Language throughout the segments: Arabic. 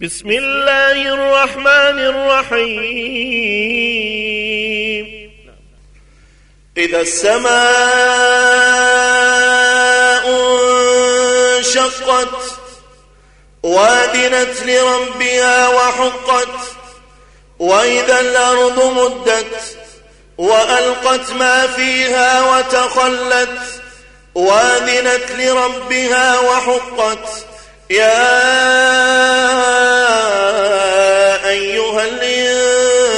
بسم الله الرحمن الرحيم. إذا السماء انشقت وادنت لربها وحقت وإذا الأرض مدت وألقت ما فيها وتخلت وادنت لربها وحقت. يا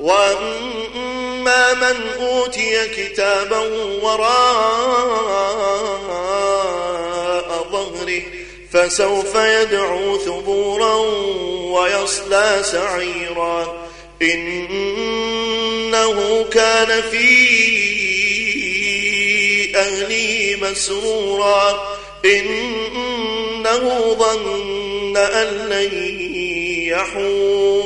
وأما من أوتي كتابا وراء ظهره فسوف يدعو ثبورا ويصلى سعيرا. إنه كان في أهله مسرورا. إنه ظن أن لن يحور.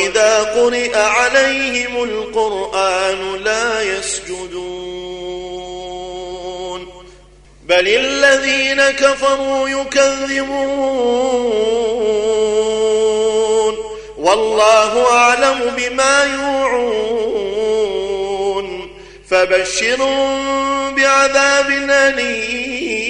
وإذا قرئ عليهم القرآن لا يسجدون بل الذين كفروا يكذبون والله أعلم بما يوعون فبشروا بعذاب أليم